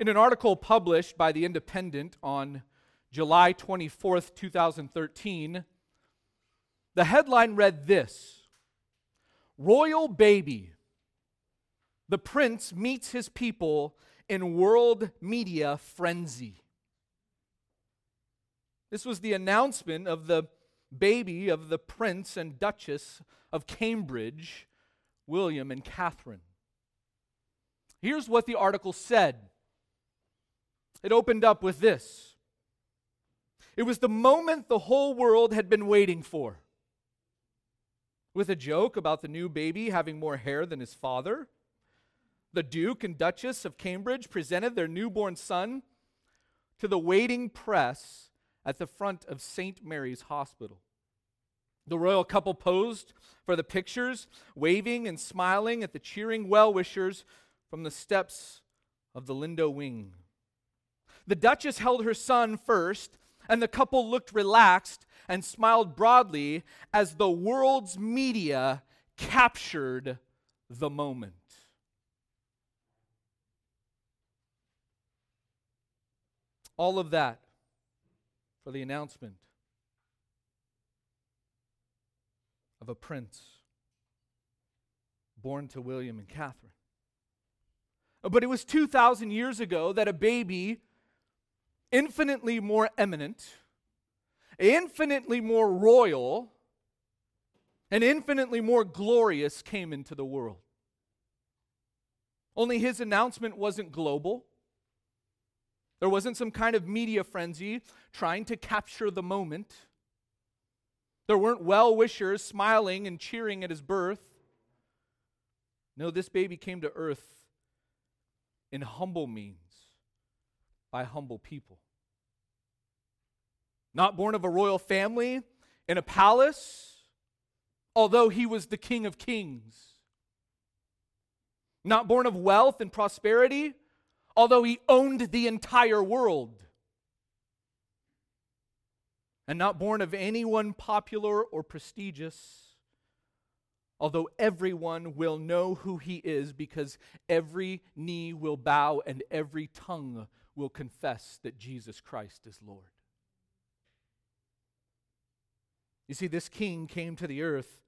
In an article published by The Independent on July 24th, 2013, the headline read this Royal Baby. The prince meets his people in world media frenzy. This was the announcement of the baby of the prince and duchess of Cambridge, William and Catherine. Here's what the article said it opened up with this It was the moment the whole world had been waiting for. With a joke about the new baby having more hair than his father, the Duke and Duchess of Cambridge presented their newborn son to the waiting press at the front of St. Mary's Hospital. The royal couple posed for the pictures, waving and smiling at the cheering well wishers from the steps of the Lindo wing. The Duchess held her son first, and the couple looked relaxed and smiled broadly as the world's media captured the moment. All of that for the announcement of a prince born to William and Catherine. But it was 2,000 years ago that a baby, infinitely more eminent, infinitely more royal, and infinitely more glorious, came into the world. Only his announcement wasn't global. There wasn't some kind of media frenzy trying to capture the moment. There weren't well wishers smiling and cheering at his birth. No, this baby came to earth in humble means by humble people. Not born of a royal family in a palace, although he was the king of kings. Not born of wealth and prosperity, although he owned the entire world and not born of anyone popular or prestigious, although everyone will know who he is because every knee will bow and every tongue will confess that Jesus Christ is Lord. You see, this king came to the earth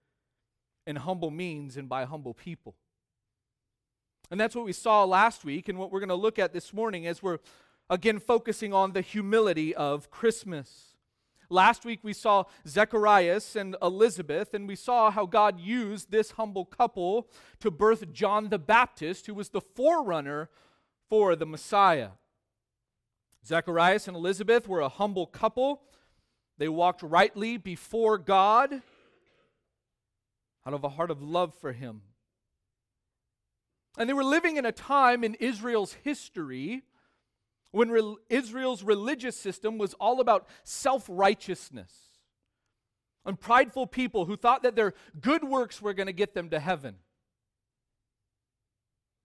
in humble means and by humble people. And that's what we saw last week and what we're going to look at this morning as we're again focusing on the humility of Christmas. Last week we saw Zacharias and Elizabeth, and we saw how God used this humble couple to birth John the Baptist, who was the forerunner for the Messiah. Zacharias and Elizabeth were a humble couple. They walked rightly before God out of a heart of love for Him. And they were living in a time in Israel's history when re- Israel's religious system was all about self righteousness and prideful people who thought that their good works were going to get them to heaven.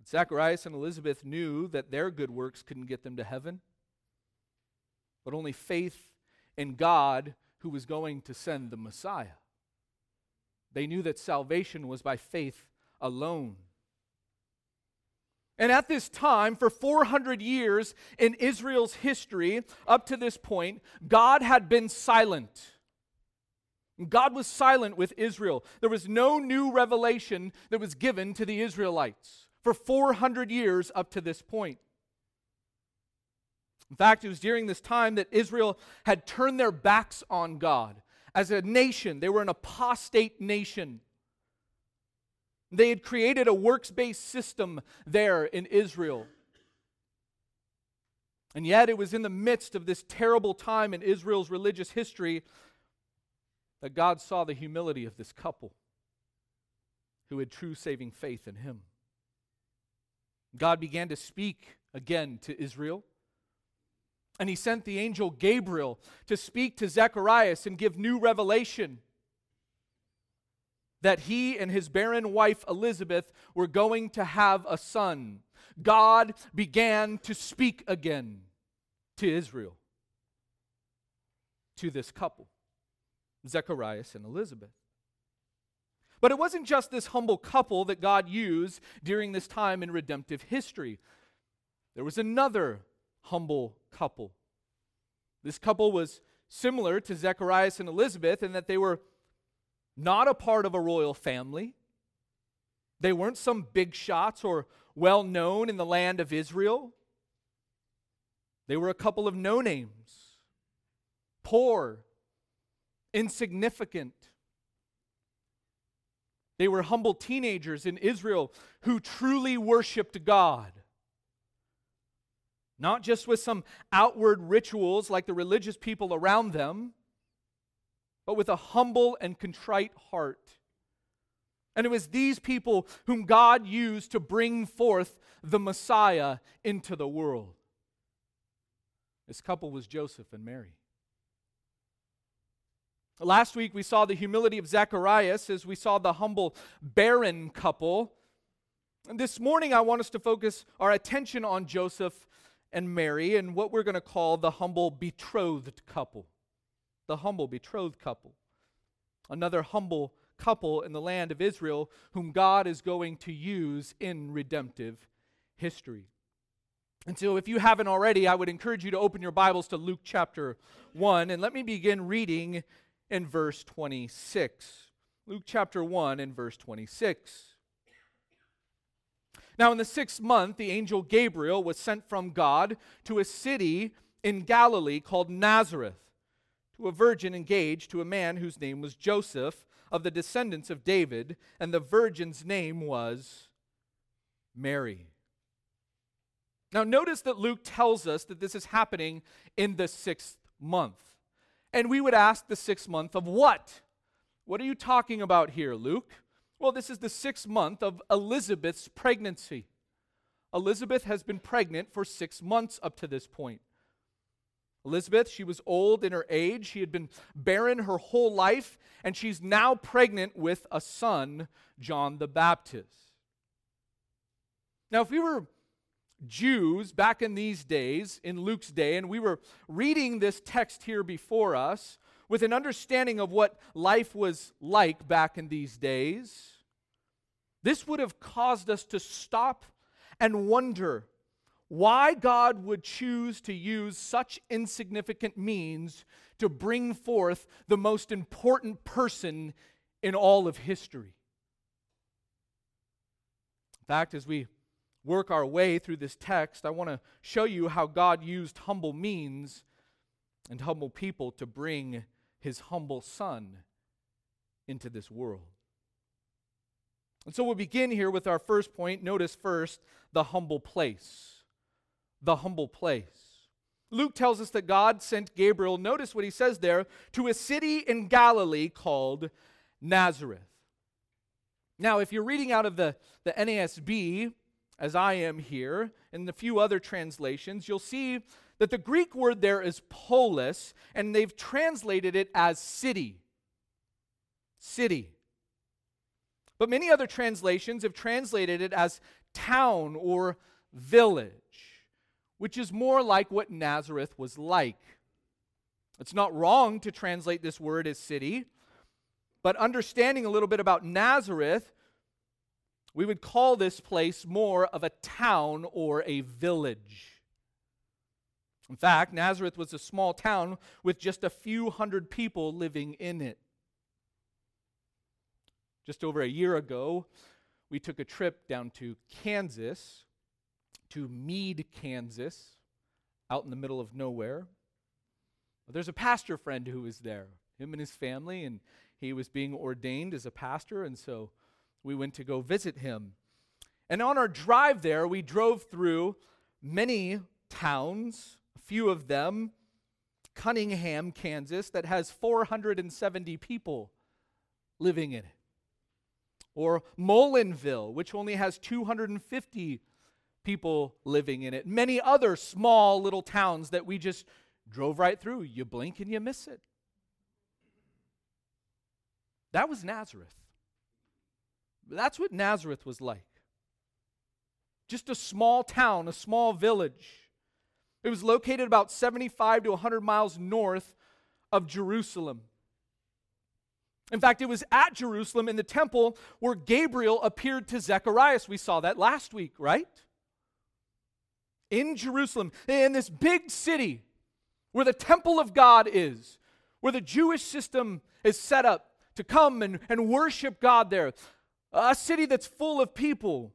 Zacharias and Elizabeth knew that their good works couldn't get them to heaven, but only faith in God who was going to send the Messiah. They knew that salvation was by faith alone. And at this time, for 400 years in Israel's history, up to this point, God had been silent. God was silent with Israel. There was no new revelation that was given to the Israelites for 400 years up to this point. In fact, it was during this time that Israel had turned their backs on God. As a nation, they were an apostate nation. They had created a works based system there in Israel. And yet, it was in the midst of this terrible time in Israel's religious history that God saw the humility of this couple who had true saving faith in Him. God began to speak again to Israel. And he sent the angel Gabriel to speak to Zacharias and give new revelation that he and his barren wife Elizabeth were going to have a son. God began to speak again to Israel, to this couple, Zacharias and Elizabeth. But it wasn't just this humble couple that God used during this time in redemptive history. there was another humble couple. This couple was similar to Zacharias and Elizabeth in that they were not a part of a royal family. They weren't some big shots or well known in the land of Israel. They were a couple of no names, poor, insignificant. They were humble teenagers in Israel who truly worshiped God. Not just with some outward rituals like the religious people around them, but with a humble and contrite heart. And it was these people whom God used to bring forth the Messiah into the world. This couple was Joseph and Mary. Last week we saw the humility of Zacharias as we saw the humble barren couple. And this morning I want us to focus our attention on Joseph and Mary and what we're going to call the humble betrothed couple. The humble betrothed couple. Another humble couple in the land of Israel whom God is going to use in redemptive history. And so, if you haven't already, I would encourage you to open your Bibles to Luke chapter 1. And let me begin reading in verse 26. Luke chapter 1 and verse 26. Now, in the sixth month, the angel Gabriel was sent from God to a city in Galilee called Nazareth to a virgin engaged to a man whose name was Joseph of the descendants of David, and the virgin's name was Mary. Now, notice that Luke tells us that this is happening in the sixth month. And we would ask the sixth month of what? What are you talking about here, Luke? Well, this is the sixth month of Elizabeth's pregnancy. Elizabeth has been pregnant for six months up to this point. Elizabeth, she was old in her age. She had been barren her whole life, and she's now pregnant with a son, John the Baptist. Now, if we were Jews back in these days, in Luke's day, and we were reading this text here before us with an understanding of what life was like back in these days, this would have caused us to stop and wonder why God would choose to use such insignificant means to bring forth the most important person in all of history. In fact, as we work our way through this text, I want to show you how God used humble means and humble people to bring his humble son into this world. And so we'll begin here with our first point. Notice first the humble place the humble place. Luke tells us that God sent Gabriel, notice what he says there, to a city in Galilee called Nazareth. Now, if you're reading out of the, the NASB, as I am here, and a few other translations, you'll see that the Greek word there is polis, and they've translated it as city. City. But many other translations have translated it as town or village which is more like what Nazareth was like. It's not wrong to translate this word as city, but understanding a little bit about Nazareth, we would call this place more of a town or a village. In fact, Nazareth was a small town with just a few hundred people living in it. Just over a year ago, we took a trip down to Kansas to Meade, Kansas, out in the middle of nowhere. There's a pastor friend who was there, him and his family, and he was being ordained as a pastor, and so we went to go visit him. And on our drive there, we drove through many towns, few of them, Cunningham, Kansas, that has 470 people living in it. Or Mullinville, which only has 250 people living in it. Many other small little towns that we just drove right through. You blink and you miss it. That was Nazareth. That's what Nazareth was like. Just a small town, a small village. It was located about 75 to 100 miles north of Jerusalem. In fact, it was at Jerusalem in the temple where Gabriel appeared to Zechariah. We saw that last week, right? in Jerusalem, in this big city where the temple of God is, where the Jewish system is set up to come and, and worship God there. A city that's full of people.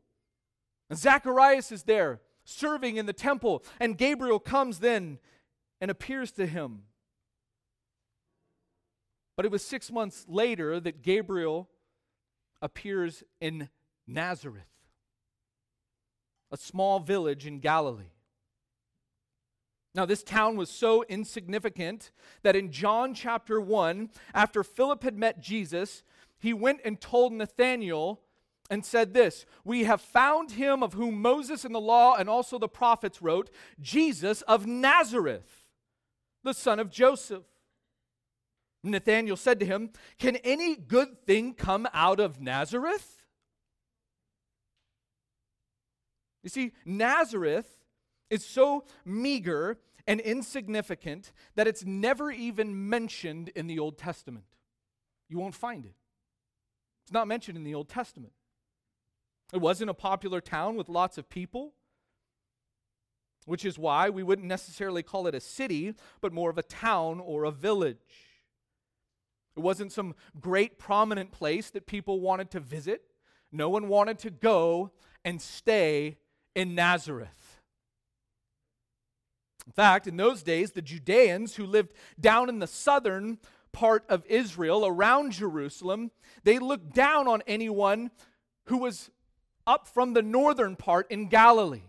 And Zacharias is there serving in the temple, and Gabriel comes then and appears to him. But it was six months later that Gabriel appears in Nazareth, a small village in Galilee. Now, this town was so insignificant that in John chapter 1, after Philip had met Jesus, he went and told Nathanael and said this We have found him of whom Moses and the law and also the prophets wrote, Jesus of Nazareth, the son of Joseph. Nathanael said to him, Can any good thing come out of Nazareth? You see, Nazareth is so meager and insignificant that it's never even mentioned in the Old Testament. You won't find it. It's not mentioned in the Old Testament. It wasn't a popular town with lots of people, which is why we wouldn't necessarily call it a city, but more of a town or a village. It wasn't some great prominent place that people wanted to visit. No one wanted to go and stay in Nazareth. In fact, in those days, the Judeans who lived down in the southern part of Israel around Jerusalem, they looked down on anyone who was up from the northern part in Galilee.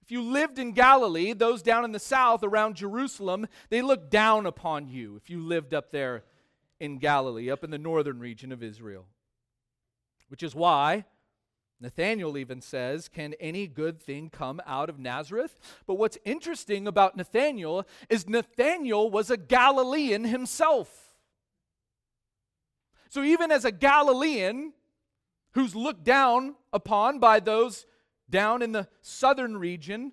If you lived in Galilee, those down in the south around Jerusalem, they looked down upon you if you lived up there in Galilee, up in the northern region of Israel. Which is why Nathanael even says, Can any good thing come out of Nazareth? But what's interesting about Nathanael is Nathanael was a Galilean himself. So even as a Galilean who's looked down upon by those down in the southern region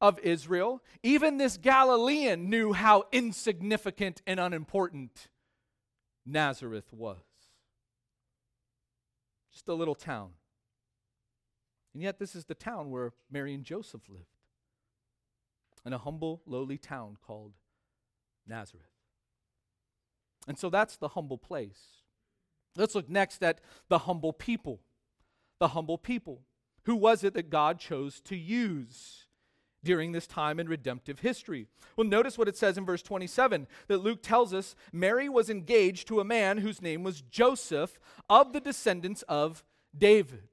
of Israel, even this Galilean knew how insignificant and unimportant Nazareth was. Just a little town and yet, this is the town where Mary and Joseph lived in a humble, lowly town called Nazareth. And so that's the humble place. Let's look next at the humble people. The humble people. Who was it that God chose to use during this time in redemptive history? Well, notice what it says in verse 27 that Luke tells us Mary was engaged to a man whose name was Joseph of the descendants of David.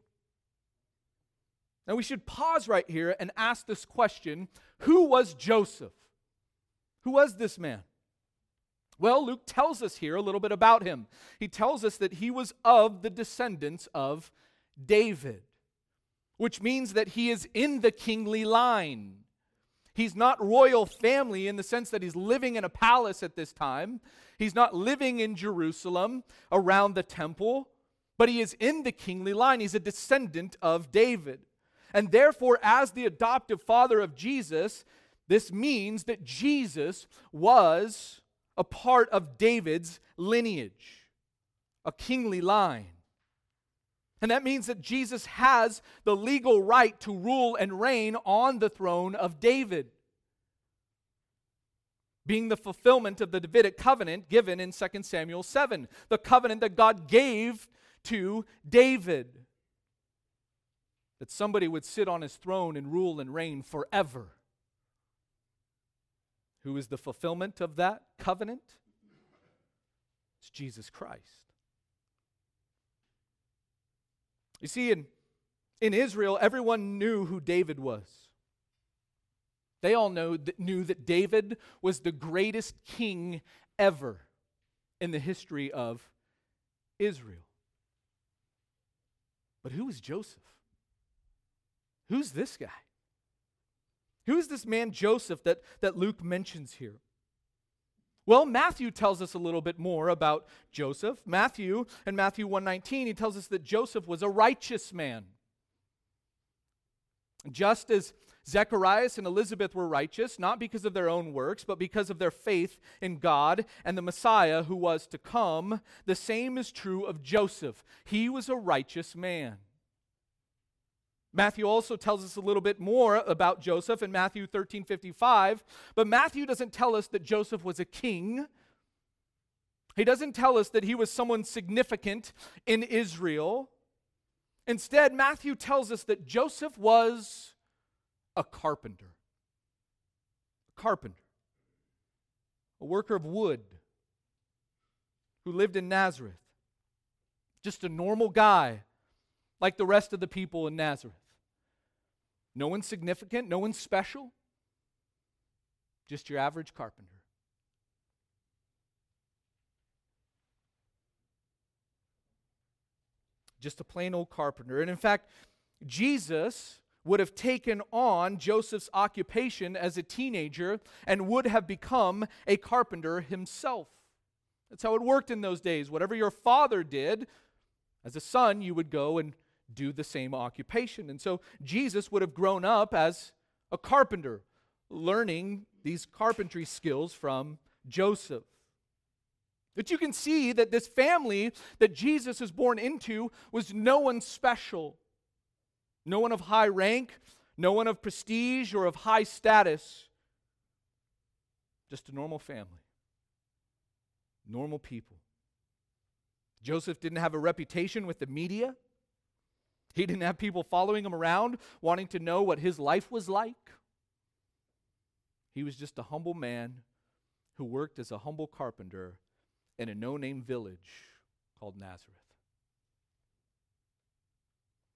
Now we should pause right here and ask this question Who was Joseph? Who was this man? Well, Luke tells us here a little bit about him. He tells us that he was of the descendants of David, which means that he is in the kingly line. He's not royal family in the sense that he's living in a palace at this time. He's not living in Jerusalem around the temple, but he is in the kingly line. He's a descendant of David. And therefore, as the adoptive father of Jesus, this means that Jesus was a part of David's lineage, a kingly line. And that means that Jesus has the legal right to rule and reign on the throne of David, being the fulfillment of the Davidic covenant given in 2 Samuel 7, the covenant that God gave to David that somebody would sit on his throne and rule and reign forever. Who is the fulfillment of that covenant? It's Jesus Christ. You see, in, in Israel, everyone knew who David was. They all know, that, knew that David was the greatest king ever in the history of Israel. But who was Joseph? Who's this guy? Who is this man Joseph that, that Luke mentions here? Well, Matthew tells us a little bit more about Joseph. Matthew, in Matthew 119, he tells us that Joseph was a righteous man. Just as Zacharias and Elizabeth were righteous, not because of their own works, but because of their faith in God and the Messiah who was to come, the same is true of Joseph. He was a righteous man. Matthew also tells us a little bit more about Joseph in Matthew 13 55, but Matthew doesn't tell us that Joseph was a king. He doesn't tell us that he was someone significant in Israel. Instead, Matthew tells us that Joseph was a carpenter. A carpenter. A worker of wood who lived in Nazareth. Just a normal guy like the rest of the people in Nazareth. No one significant, no one special, just your average carpenter. just a plain old carpenter. And in fact, Jesus would have taken on Joseph's occupation as a teenager and would have become a carpenter himself. That's how it worked in those days. Whatever your father did, as a son, you would go and do the same occupation. And so Jesus would have grown up as a carpenter, learning these carpentry skills from Joseph. But you can see that this family that Jesus is born into was no one special, no one of high rank, no one of prestige or of high status, just a normal family, normal people. Joseph didn't have a reputation with the media. He didn't have people following him around wanting to know what his life was like. He was just a humble man who worked as a humble carpenter in a no name village called Nazareth.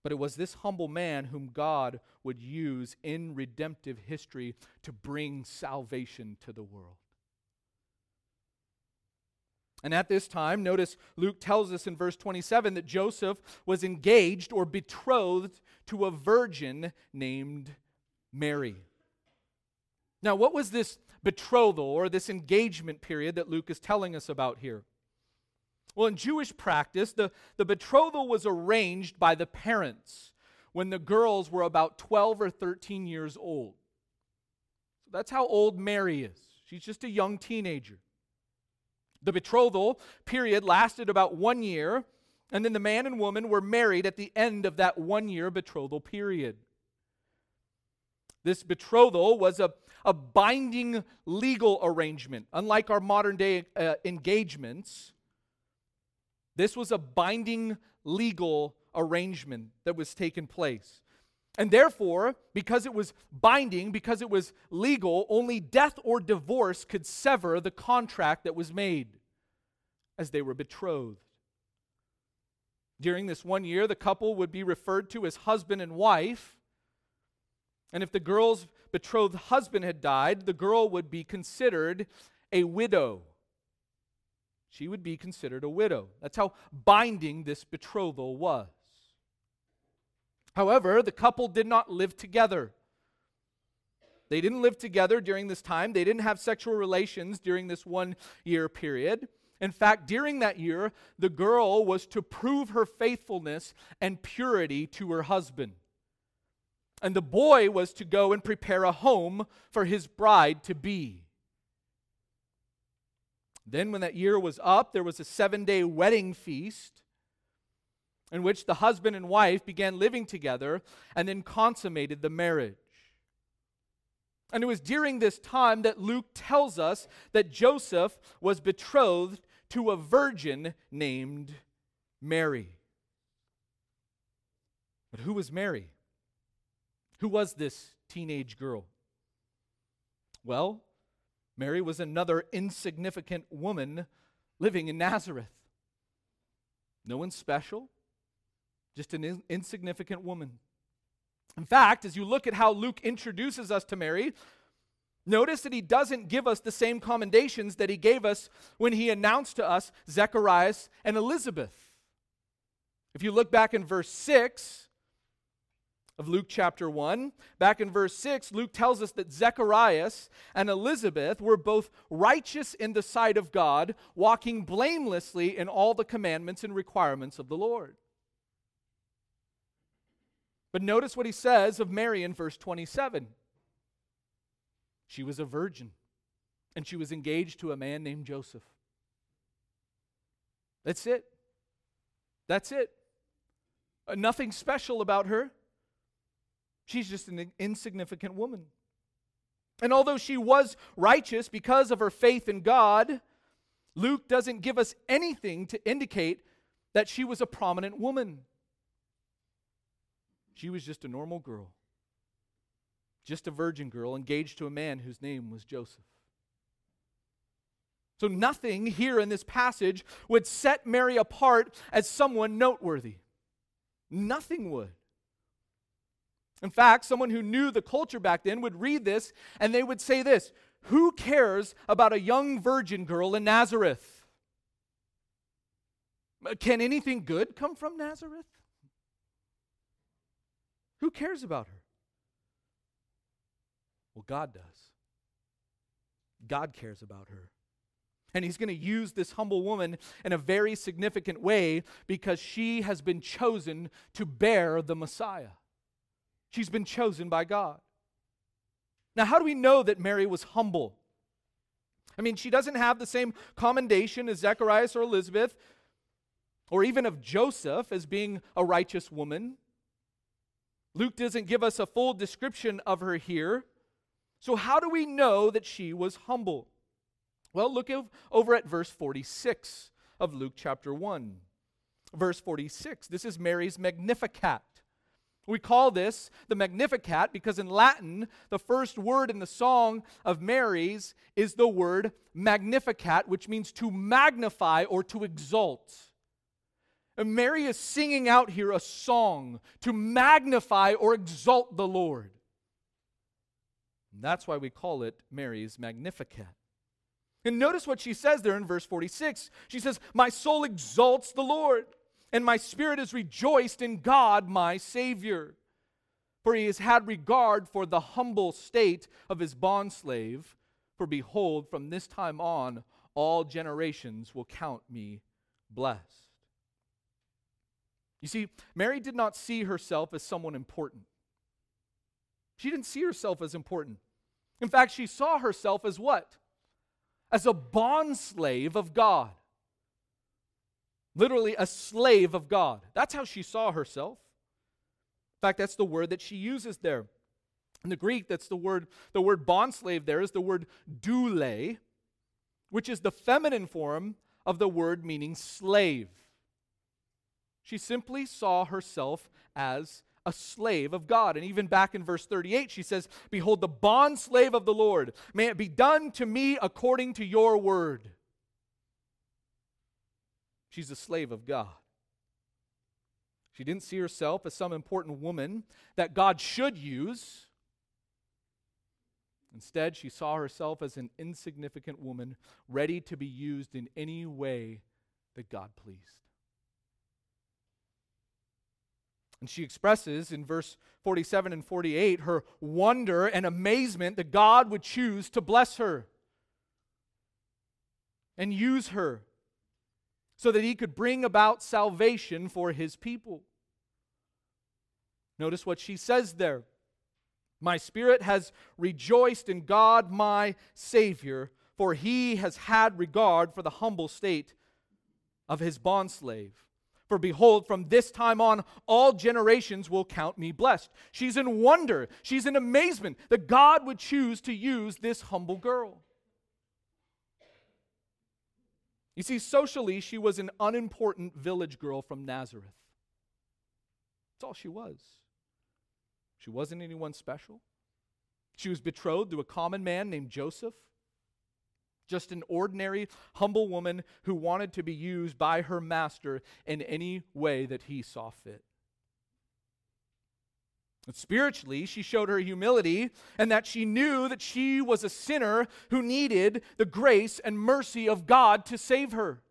But it was this humble man whom God would use in redemptive history to bring salvation to the world. And at this time, notice Luke tells us in verse 27 that Joseph was engaged or betrothed to a virgin named Mary. Now, what was this betrothal or this engagement period that Luke is telling us about here? Well, in Jewish practice, the, the betrothal was arranged by the parents when the girls were about 12 or 13 years old. So that's how old Mary is. She's just a young teenager. The betrothal period lasted about one year, and then the man and woman were married at the end of that one year betrothal period. This betrothal was a, a binding legal arrangement. Unlike our modern day uh, engagements, this was a binding legal arrangement that was taking place. And therefore, because it was binding, because it was legal, only death or divorce could sever the contract that was made as they were betrothed. During this one year, the couple would be referred to as husband and wife. And if the girl's betrothed husband had died, the girl would be considered a widow. She would be considered a widow. That's how binding this betrothal was. However, the couple did not live together. They didn't live together during this time. They didn't have sexual relations during this one year period. In fact, during that year, the girl was to prove her faithfulness and purity to her husband. And the boy was to go and prepare a home for his bride to be. Then, when that year was up, there was a seven day wedding feast in which the husband and wife began living together and then consummated the marriage. And it was during this time that Luke tells us that Joseph was betrothed to a virgin named Mary. But who was Mary? Who was this teenage girl? Well, Mary was another insignificant woman living in Nazareth. No one special, just an in- insignificant woman. In fact, as you look at how Luke introduces us to Mary, notice that he doesn't give us the same commendations that he gave us when he announced to us Zacharias and Elizabeth. If you look back in verse 6, of Luke chapter 1. Back in verse 6, Luke tells us that Zechariah and Elizabeth were both righteous in the sight of God, walking blamelessly in all the commandments and requirements of the Lord. But notice what he says of Mary in verse 27. She was a virgin, and she was engaged to a man named Joseph. That's it. That's it. Uh, nothing special about her. She's just an insignificant woman. And although she was righteous because of her faith in God, Luke doesn't give us anything to indicate that she was a prominent woman. She was just a normal girl, just a virgin girl engaged to a man whose name was Joseph. So, nothing here in this passage would set Mary apart as someone noteworthy. Nothing would. In fact, someone who knew the culture back then would read this and they would say this Who cares about a young virgin girl in Nazareth? Can anything good come from Nazareth? Who cares about her? Well, God does. God cares about her. And he's going to use this humble woman in a very significant way because she has been chosen to bear the Messiah. She's been chosen by God. Now, how do we know that Mary was humble? I mean, she doesn't have the same commendation as Zacharias or Elizabeth, or even of Joseph as being a righteous woman. Luke doesn't give us a full description of her here. So, how do we know that she was humble? Well, look over at verse 46 of Luke chapter 1. Verse 46. This is Mary's Magnificat. We call this the Magnificat because in Latin, the first word in the song of Mary's is the word Magnificat, which means to magnify or to exalt. And Mary is singing out here a song to magnify or exalt the Lord. And that's why we call it Mary's Magnificat. And notice what she says there in verse 46. She says, My soul exalts the Lord and my spirit is rejoiced in God my Savior. For he has had regard for the humble state of his bondslave. For behold, from this time on, all generations will count me blessed. You see, Mary did not see herself as someone important. She didn't see herself as important. In fact, she saw herself as what? As a bondslave of God literally a slave of God. That's how she saw herself. In fact, that's the word that she uses there. In the Greek, that's the word, the word bondslave there is the word doule, which is the feminine form of the word meaning slave. She simply saw herself as a slave of God. And even back in verse 38, she says, Behold, the bond slave of the Lord, may it be done to me according to your word. She's a slave of God. She didn't see herself as some important woman that God should use. Instead, she saw herself as an insignificant woman ready to be used in any way that God pleased. And she expresses in verse 47 and 48 her wonder and amazement that God would choose to bless her and use her so that he could bring about salvation for his people. Notice what she says there. My spirit has rejoiced in God my Savior, for he has had regard for the humble state of his bondslave. For behold, from this time on, all generations will count me blessed. She's in wonder, she's in amazement that God would choose to use this humble girl. You see, socially, she was an unimportant village girl from Nazareth. That's all she was. She wasn't anyone special. She was betrothed to a common man named Joseph, just an ordinary, humble woman who wanted to be used by her master in any way that he saw fit. Spiritually, she showed her humility and that she knew that she was a sinner who needed the grace and mercy of God to save her.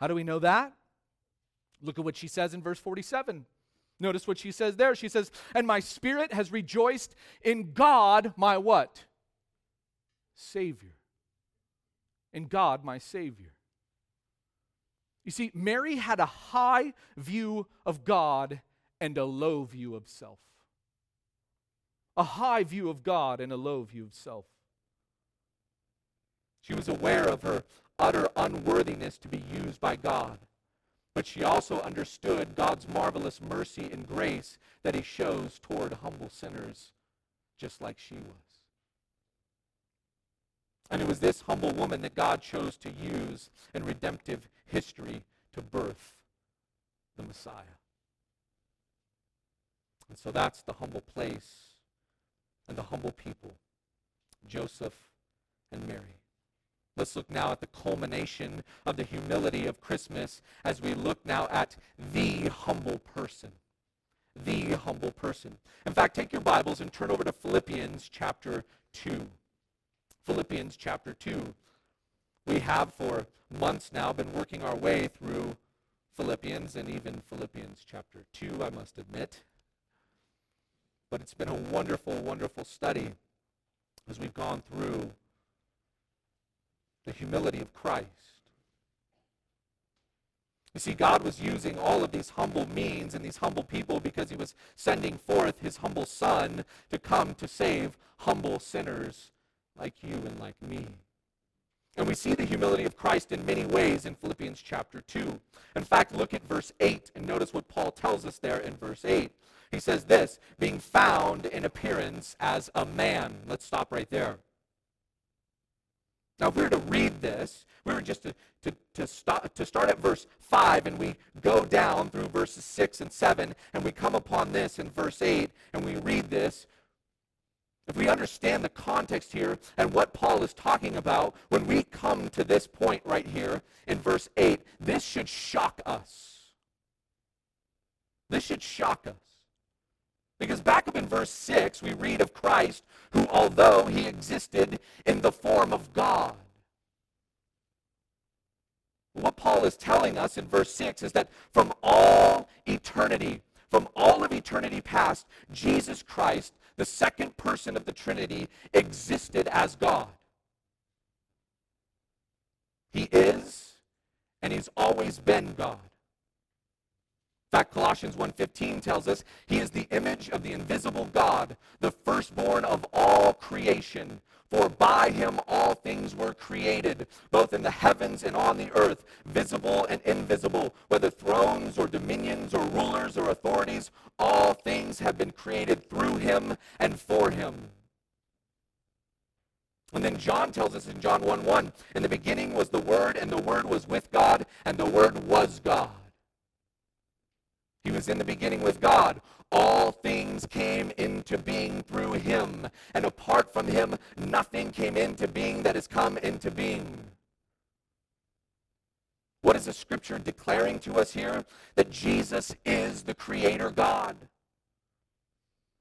How do we know that? Look at what she says in verse 47. Notice what she says there. She says, And my spirit has rejoiced in God, my what? Savior. And God, my Savior. You see, Mary had a high view of God and a low view of self. A high view of God and a low view of self. She was aware of her utter unworthiness to be used by God. but she also understood God's marvelous mercy and grace that he shows toward humble sinners just like she was. And it was this humble woman that God chose to use in redemptive history to birth the Messiah. And so that's the humble place and the humble people, Joseph and Mary. Let's look now at the culmination of the humility of Christmas as we look now at the humble person. The humble person. In fact, take your Bibles and turn over to Philippians chapter 2. Philippians chapter 2. We have for months now been working our way through Philippians and even Philippians chapter 2, I must admit. But it's been a wonderful, wonderful study as we've gone through the humility of Christ. You see, God was using all of these humble means and these humble people because he was sending forth his humble son to come to save humble sinners like you and like me. And we see the humility of Christ in many ways in Philippians chapter 2. In fact, look at verse 8 and notice what Paul tells us there in verse 8. He says this, being found in appearance as a man. Let's stop right there. Now, if we were to read this, we were just to, to, to, start, to start at verse 5 and we go down through verses 6 and 7 and we come upon this in verse 8 and we read this. If we understand the context here and what Paul is talking about, when we come to this point right here in verse 8, this should shock us. This should shock us. Because back up in verse 6, we read of Christ who, although he existed in the form of God, what Paul is telling us in verse 6 is that from all eternity, from all of eternity past, Jesus Christ, the second person of the Trinity, existed as God. He is, and he's always been God In fact, Colossians 1.15 tells us he is the image of the invisible God, the firstborn of all creation. For by him all things were created, both in the heavens and on the earth, visible and invisible, whether thrones or dominions or rulers or authorities, all things have been created through him and for him. And then John tells us in John 1 1, in the beginning was the Word, and the Word was with God, and the Word was God. He was in the beginning with God. All things came into being through him. And apart from him, nothing came into being that has come into being. What is the scripture declaring to us here? That Jesus is the creator God.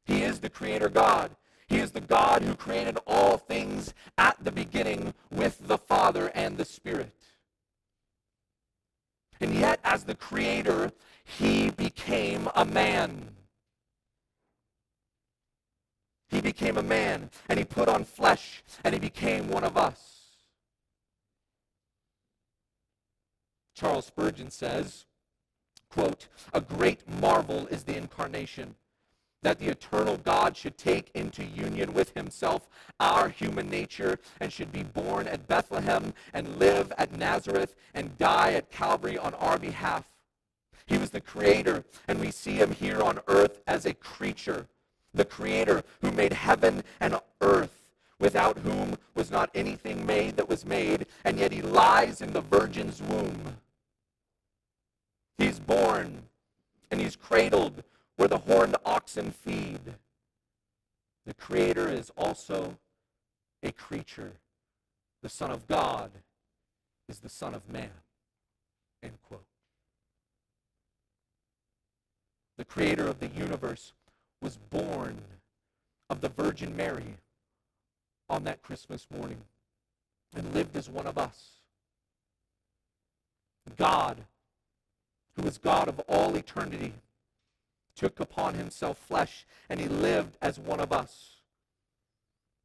He is the creator God. He is the God who created all things at the beginning with the Father and the Spirit. And yet, as the creator, he became a man. He became a man, and he put on flesh, and he became one of us. Charles Spurgeon says, quote, A great marvel is the incarnation that the eternal God should take into union with himself our human nature and should be born at Bethlehem and live at Nazareth and die at Calvary on our behalf. He was the creator, and we see him here on earth as a creature, the creator who made heaven and earth, without whom was not anything made that was made, and yet he lies in the virgin's womb. He's born, and he's cradled where the horned oxen feed. The creator is also a creature. The Son of God is the Son of Man. End quote. the creator of the universe, was born of the Virgin Mary on that Christmas morning and lived as one of us. God, who is God of all eternity, took upon himself flesh and he lived as one of us.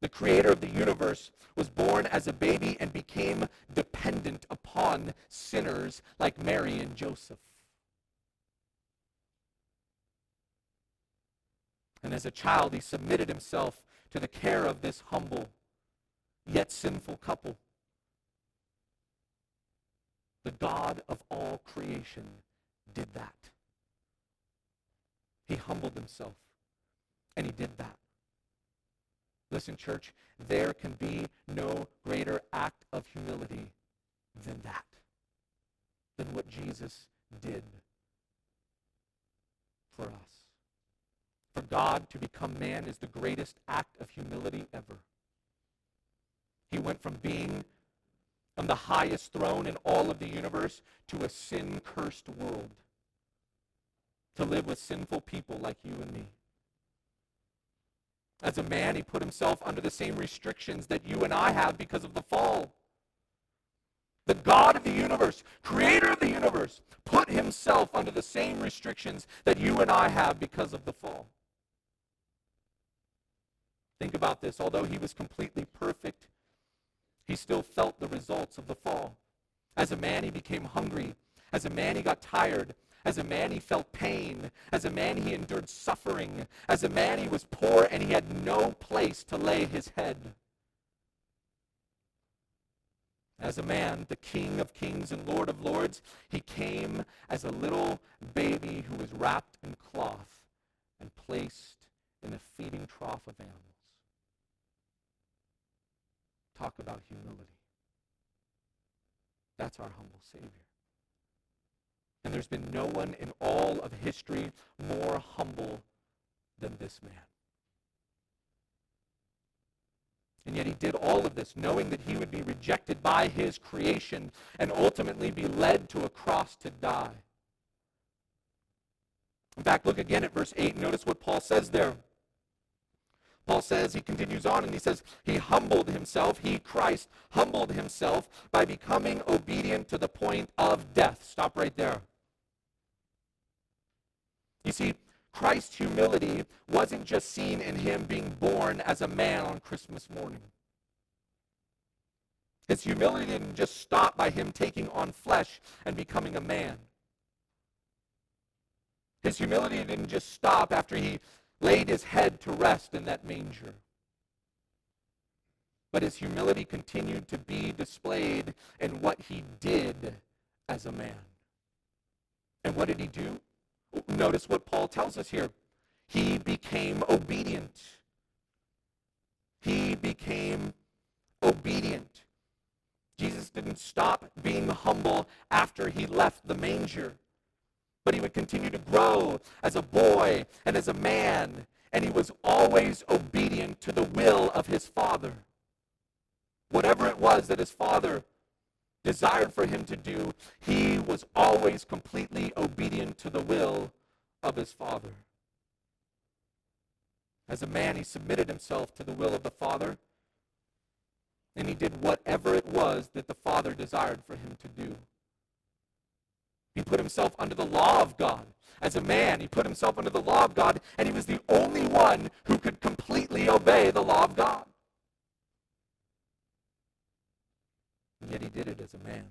The creator of the universe was born as a baby and became dependent upon sinners like Mary and Joseph. And as a child, he submitted himself to the care of this humble yet sinful couple. The God of all creation did that. He humbled himself, and he did that. Listen, church, there can be no greater act of humility than that, than what Jesus did for us. For God to become man is the greatest act of humility ever. He went from being on the highest throne in all of the universe to a sin cursed world, to live with sinful people like you and me. As a man, he put himself under the same restrictions that you and I have because of the fall. The God of the universe, creator of the universe, put himself under the same restrictions that you and I have because of the fall. Think about this. Although he was completely perfect, he still felt the results of the fall. As a man, he became hungry. As a man, he got tired. As a man, he felt pain. As a man, he endured suffering. As a man, he was poor and he had no place to lay his head. As a man, the King of kings and Lord of lords, he came as a little baby who was wrapped in cloth and placed in a feeding trough of animals. Talk about humility. That's our humble Savior. And there's been no one in all of history more humble than this man. And yet he did all of this knowing that he would be rejected by his creation and ultimately be led to a cross to die. In fact, look again at verse 8 and notice what Paul says there. Paul says, he continues on and he says, He humbled himself, he, Christ, humbled himself by becoming obedient to the point of death. Stop right there. You see, Christ's humility wasn't just seen in him being born as a man on Christmas morning. His humility didn't just stop by him taking on flesh and becoming a man. His humility didn't just stop after he laid his head to rest in that manger. But his humility continued to be displayed in what he did as a man. And what did he do? Notice what Paul tells us here. He became obedient. He became obedient. Jesus didn't stop being humble after he left the manger but he would continue to grow as a boy and as a man, and he was always obedient to the will of his father. Whatever it was that his father desired for him to do, he was always completely obedient to the will of his father. As a man, he submitted himself to the will of the Father, and he did whatever it was that the Father desired for him to do. He put himself under the law of God. As a man, he put himself under the law of God, and he was the only one who could completely obey the law of God. And yet he did it as a man.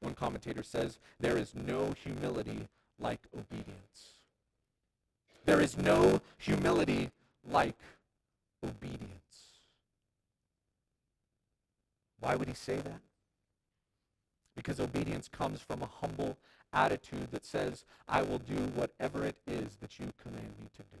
One commentator says, There is no humility like obedience. There is no humility like obedience. Why would he say that? Because obedience comes from a humble attitude that says, I will do whatever it is that you command me to do.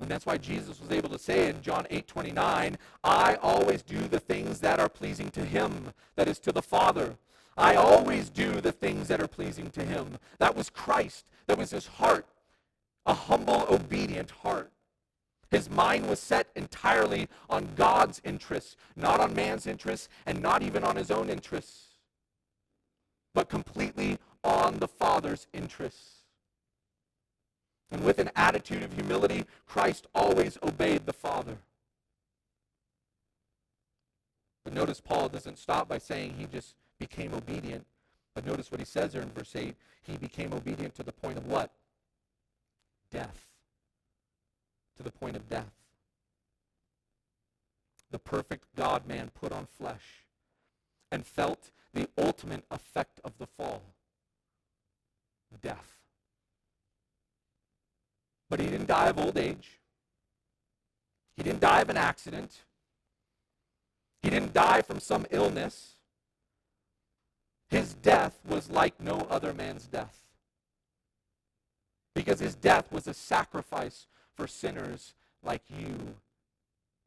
And that's why Jesus was able to say in John 8 29, I always do the things that are pleasing to him, that is to the Father. I always do the things that are pleasing to him. That was Christ. That was his heart, a humble, obedient heart. His mind was set entirely on God's interests, not on man's interests, and not even on his own interests, but completely on the Father's interests. And with an attitude of humility, Christ always obeyed the Father. But notice Paul doesn't stop by saying he just became obedient. But notice what he says there in verse 8. He became obedient to the point of what? Death to the point of death. The perfect God man put on flesh and felt the ultimate effect of the fall death. But he didn't die of old age. He didn't die of an accident. He didn't die from some illness. his death was like no other man's death. Because his death was a sacrifice for sinners like you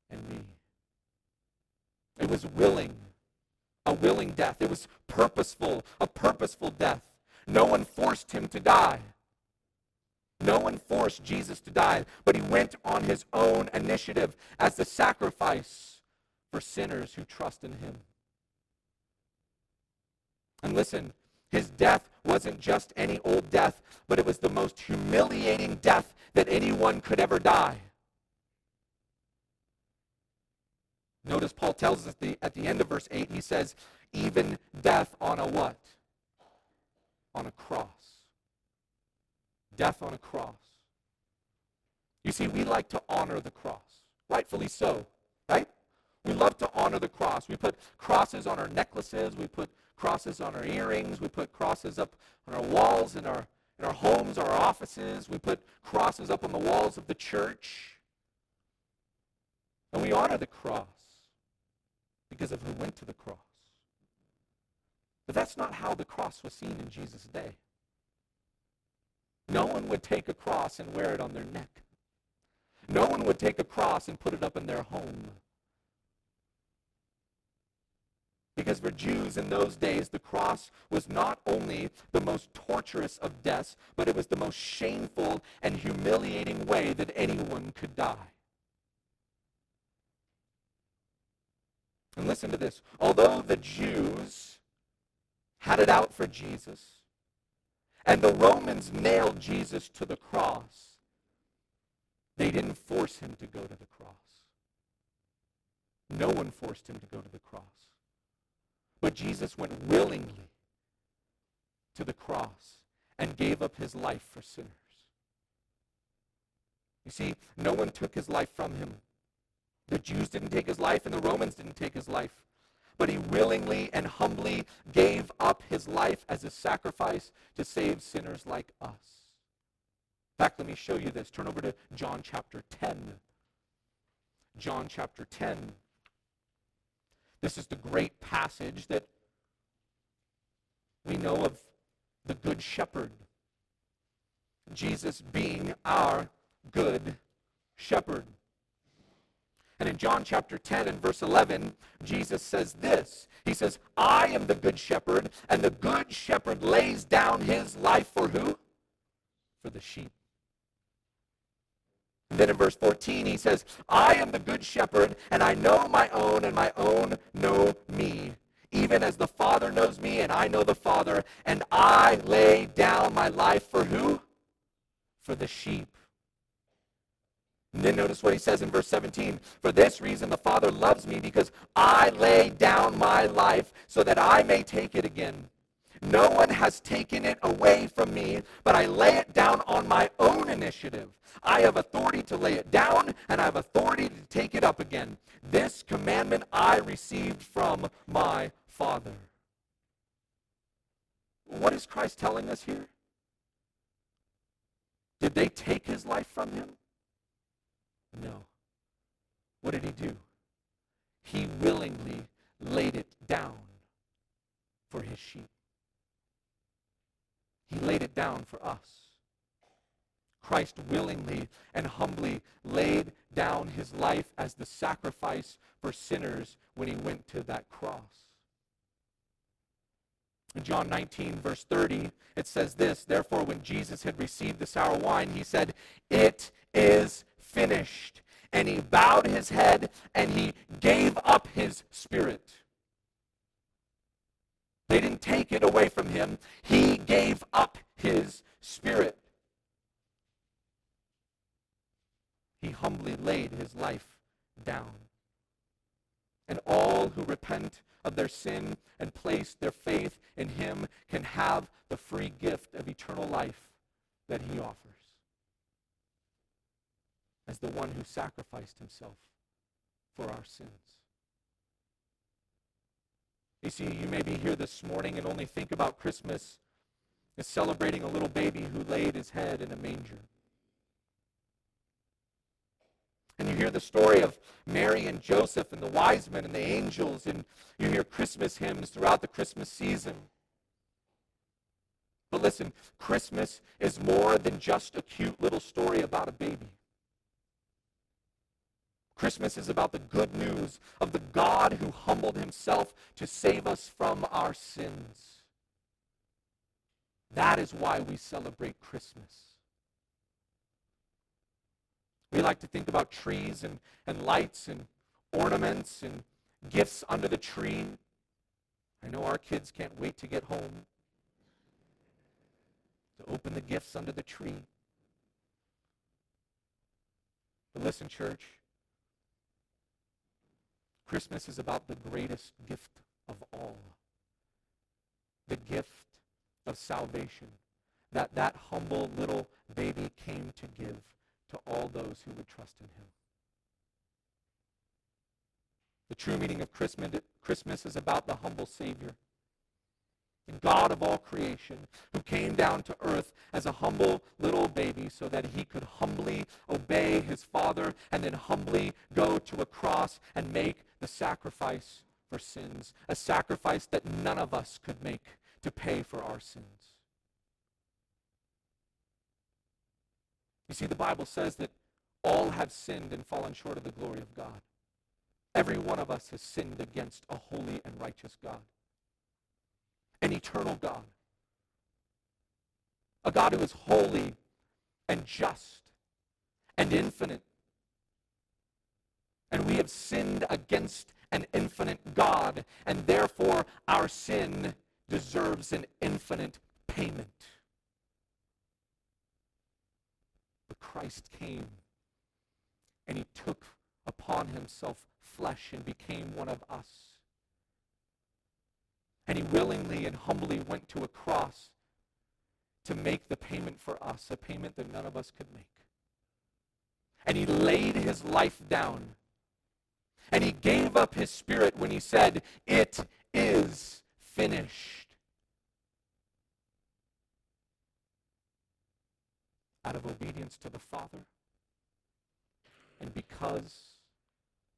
and me. It was willing, a willing death. It was purposeful, a purposeful death. No one forced him to die. No one forced Jesus to die, but he went on his own initiative as the sacrifice for sinners who trust in him. And listen, his death wasn't just any old death, but it was the most humiliating death that anyone could ever die. Notice Paul tells us the, at the end of verse 8, he says, even death on a what? On a cross. Death on a cross. You see, we like to honor the cross, rightfully so, right? We love to honor the cross. We put crosses on our necklaces. We put crosses on our earrings. We put crosses up on our walls in our, in our homes, our offices. We put crosses up on the walls of the church. And we honor the cross because of who went to the cross. But that's not how the cross was seen in Jesus' day. No one would take a cross and wear it on their neck. No one would take a cross and put it up in their home. Because for Jews in those days, the cross was not only the most torturous of deaths, but it was the most shameful and humiliating way that anyone could die. And listen to this. Although the Jews had it out for Jesus, and the Romans nailed Jesus to the cross, they didn't force him to go to the cross. No one forced him to go to the cross. But Jesus went willingly to the cross and gave up his life for sinners. You see, no one took his life from him. The Jews didn't take his life and the Romans didn't take his life. But he willingly and humbly gave up his life as a sacrifice to save sinners like us. In fact, let me show you this. Turn over to John chapter 10. John chapter 10. This is the great passage that we know of the Good Shepherd. Jesus being our Good Shepherd. And in John chapter 10 and verse 11, Jesus says this. He says, I am the good shepherd, and the good shepherd lays down his life for who? For the sheep. Then in verse 14, he says, I am the good shepherd, and I know my own, and my own know me. Even as the Father knows me, and I know the Father, and I lay down my life for who? For the sheep. And then notice what he says in verse 17. For this reason the Father loves me because I lay down my life so that I may take it again. No one has taken it away from me, but I lay it down on my own initiative. I have authority to lay it down, and I have authority to take it up again. This commandment I received from my Father. What is Christ telling us here? Did they take his life from him? No. What did he do? He willingly laid it down for his sheep. He laid it down for us. Christ willingly and humbly laid down his life as the sacrifice for sinners when he went to that cross. In John 19, verse 30, it says this Therefore, when Jesus had received the sour wine, he said, It is finished. And he bowed his head and he gave up his spirit. They didn't take it away from him. He gave up his spirit. He humbly laid his life down. And all who repent of their sin and place their faith in him can have the free gift of eternal life that he offers as the one who sacrificed himself for our sins. You see, you may be here this morning and only think about Christmas as celebrating a little baby who laid his head in a manger. And you hear the story of Mary and Joseph and the wise men and the angels, and you hear Christmas hymns throughout the Christmas season. But listen, Christmas is more than just a cute little story about a baby. Christmas is about the good news of the God who humbled himself to save us from our sins. That is why we celebrate Christmas. We like to think about trees and, and lights and ornaments and gifts under the tree. I know our kids can't wait to get home to open the gifts under the tree. But listen, church, Christmas is about the greatest gift of all the gift of salvation that that humble little baby came to give to all those who would trust in him. The true meaning of Christmas is about the humble Savior, the God of all creation, who came down to earth as a humble little baby so that he could humbly obey his Father and then humbly go to a cross and make the sacrifice for sins, a sacrifice that none of us could make to pay for our sins. You see, the Bible says that all have sinned and fallen short of the glory of God. Every one of us has sinned against a holy and righteous God, an eternal God, a God who is holy and just and infinite. And we have sinned against an infinite God, and therefore our sin deserves an infinite payment. But Christ came and he took upon himself flesh and became one of us. And he willingly and humbly went to a cross to make the payment for us, a payment that none of us could make. And he laid his life down. And he gave up his spirit when he said, It is finished. Out of obedience to the Father and because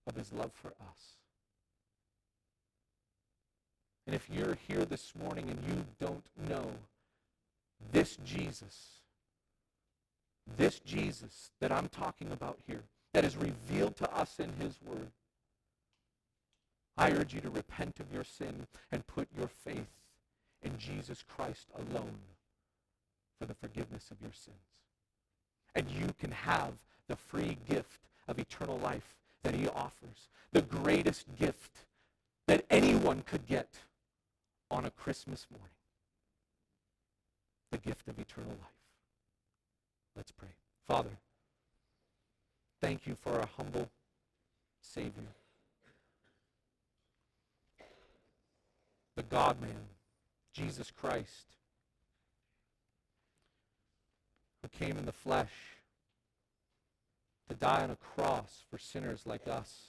of his love for us. And if you're here this morning and you don't know this Jesus, this Jesus that I'm talking about here, that is revealed to us in his word, I urge you to repent of your sin and put your faith in Jesus Christ alone for the forgiveness of your sins. And you can have the free gift of eternal life that he offers. The greatest gift that anyone could get on a Christmas morning. The gift of eternal life. Let's pray. Father, thank you for our humble Savior. The God man, Jesus Christ, who came in the flesh to die on a cross for sinners like us.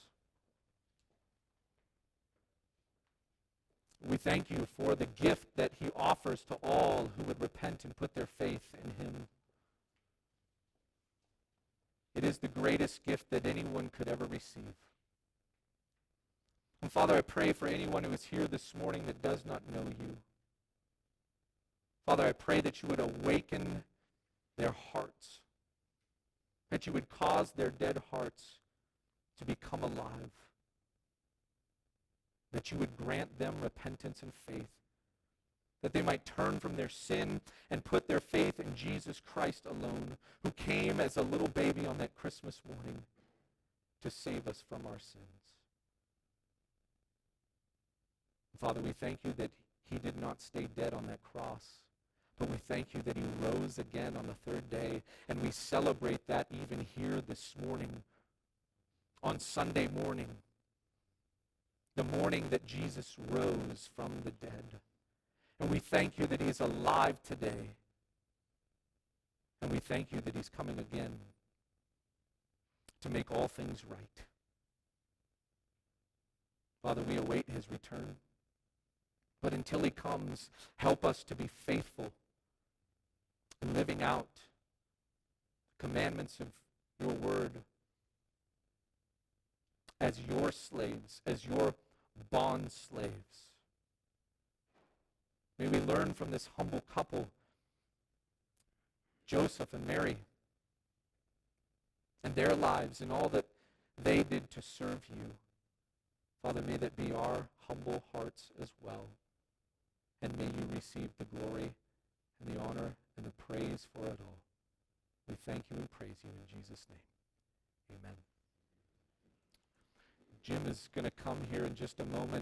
We thank you for the gift that he offers to all who would repent and put their faith in him. It is the greatest gift that anyone could ever receive. And Father, I pray for anyone who is here this morning that does not know you. Father, I pray that you would awaken their hearts that you would cause their dead hearts to become alive, that you would grant them repentance and faith, that they might turn from their sin and put their faith in Jesus Christ alone, who came as a little baby on that Christmas morning to save us from our sins. Father, we thank you that he did not stay dead on that cross but we thank you that he rose again on the third day. And we celebrate that even here this morning, on Sunday morning, the morning that Jesus rose from the dead. And we thank you that he is alive today. And we thank you that he's coming again to make all things right. Father, we await his return. But until he comes, help us to be faithful and living out the commandments of your word as your slaves, as your bond slaves. May we learn from this humble couple Joseph and Mary and their lives and all that they did to serve you. Father, may that be our humble hearts as well. And may you receive the glory and the honor and the praise for it all. We thank you and praise you in Jesus' name. Amen. Jim is going to come here in just a moment.